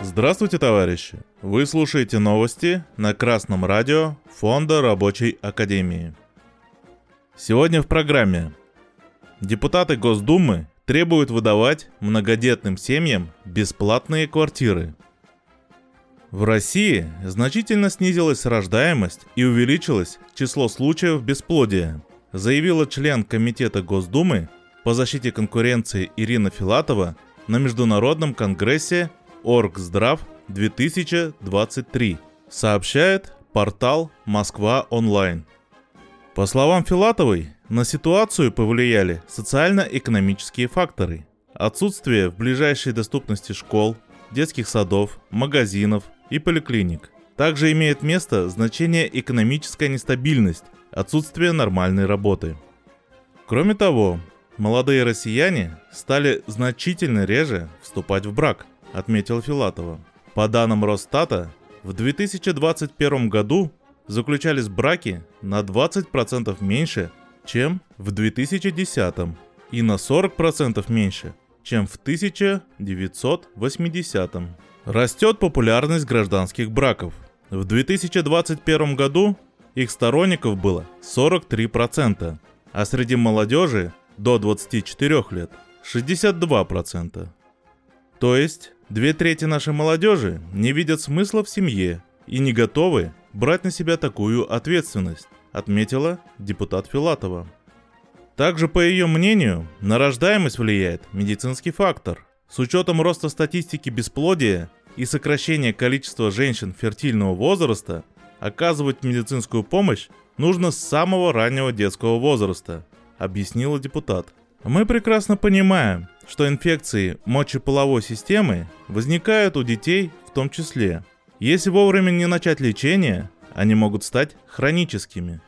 Здравствуйте, товарищи! Вы слушаете новости на Красном радио Фонда Рабочей Академии. Сегодня в программе. Депутаты Госдумы требуют выдавать многодетным семьям бесплатные квартиры. В России значительно снизилась рождаемость и увеличилось число случаев бесплодия, заявила член Комитета Госдумы по защите конкуренции Ирина Филатова на Международном конгрессе Оргздрав 2023, сообщает портал Москва онлайн. По словам Филатовой, на ситуацию повлияли социально-экономические факторы. Отсутствие в ближайшей доступности школ, детских садов, магазинов и поликлиник. Также имеет место значение экономическая нестабильность, отсутствие нормальной работы. Кроме того, молодые россияне стали значительно реже вступать в брак – отметил Филатова. По данным Росстата, в 2021 году заключались браки на 20% меньше, чем в 2010 и на 40% меньше, чем в 1980. Растет популярность гражданских браков. В 2021 году их сторонников было 43%, а среди молодежи до 24 лет 62%. То есть Две трети нашей молодежи не видят смысла в семье и не готовы брать на себя такую ответственность, отметила депутат Филатова. Также, по ее мнению, на рождаемость влияет медицинский фактор. С учетом роста статистики бесплодия и сокращения количества женщин фертильного возраста, оказывать медицинскую помощь нужно с самого раннего детского возраста, объяснила депутат. Мы прекрасно понимаем, что инфекции мочеполовой системы возникают у детей в том числе. Если вовремя не начать лечение, они могут стать хроническими.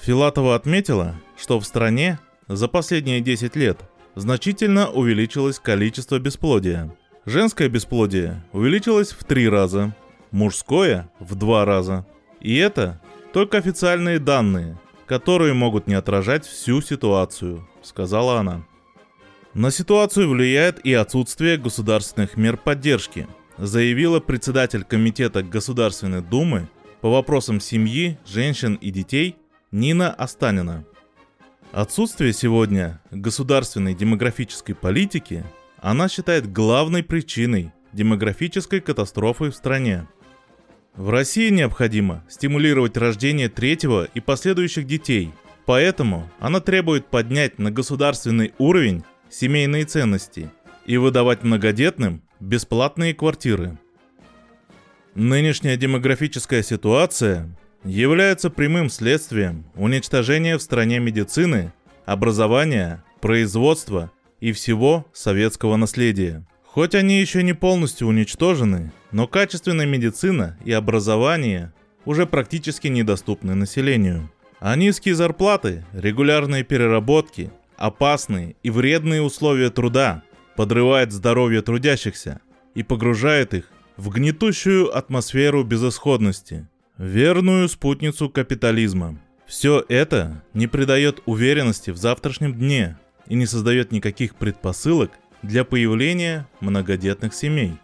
Филатова отметила, что в стране за последние 10 лет значительно увеличилось количество бесплодия. Женское бесплодие увеличилось в 3 раза, мужское в 2 раза. И это только официальные данные, которые могут не отражать всю ситуацию, сказала она. На ситуацию влияет и отсутствие государственных мер поддержки, заявила председатель Комитета Государственной Думы по вопросам семьи, женщин и детей Нина Останина. Отсутствие сегодня государственной демографической политики она считает главной причиной демографической катастрофы в стране. В России необходимо стимулировать рождение третьего и последующих детей, поэтому она требует поднять на государственный уровень семейные ценности и выдавать многодетным бесплатные квартиры. Нынешняя демографическая ситуация является прямым следствием уничтожения в стране медицины, образования, производства и всего советского наследия. Хоть они еще не полностью уничтожены, но качественная медицина и образование уже практически недоступны населению. А низкие зарплаты, регулярные переработки, опасные и вредные условия труда подрывают здоровье трудящихся и погружает их в гнетущую атмосферу безысходности, верную спутницу капитализма. Все это не придает уверенности в завтрашнем дне и не создает никаких предпосылок для появления многодетных семей.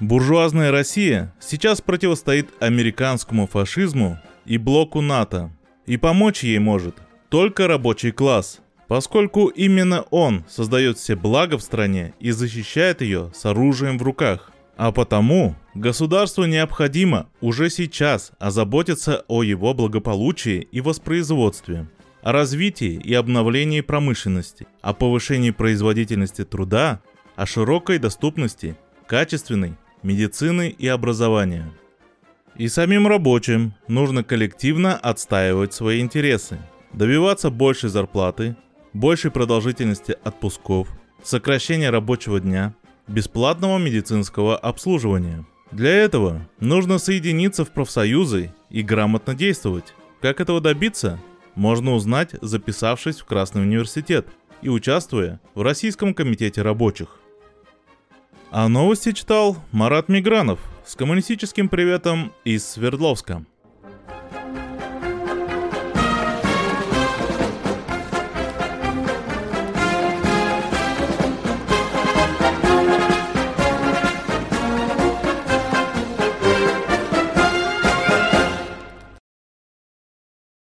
Буржуазная Россия сейчас противостоит американскому фашизму и блоку НАТО, и помочь ей может только рабочий класс, поскольку именно он создает все блага в стране и защищает ее с оружием в руках. А потому государству необходимо уже сейчас озаботиться о его благополучии и воспроизводстве – о развитии и обновлении промышленности, о повышении производительности труда, о широкой доступности качественной медицины и образования. И самим рабочим нужно коллективно отстаивать свои интересы, добиваться большей зарплаты, большей продолжительности отпусков, сокращения рабочего дня, бесплатного медицинского обслуживания. Для этого нужно соединиться в профсоюзы и грамотно действовать. Как этого добиться? можно узнать, записавшись в Красный университет и участвуя в Российском комитете рабочих. А новости читал Марат Мигранов с коммунистическим приветом из Свердловска.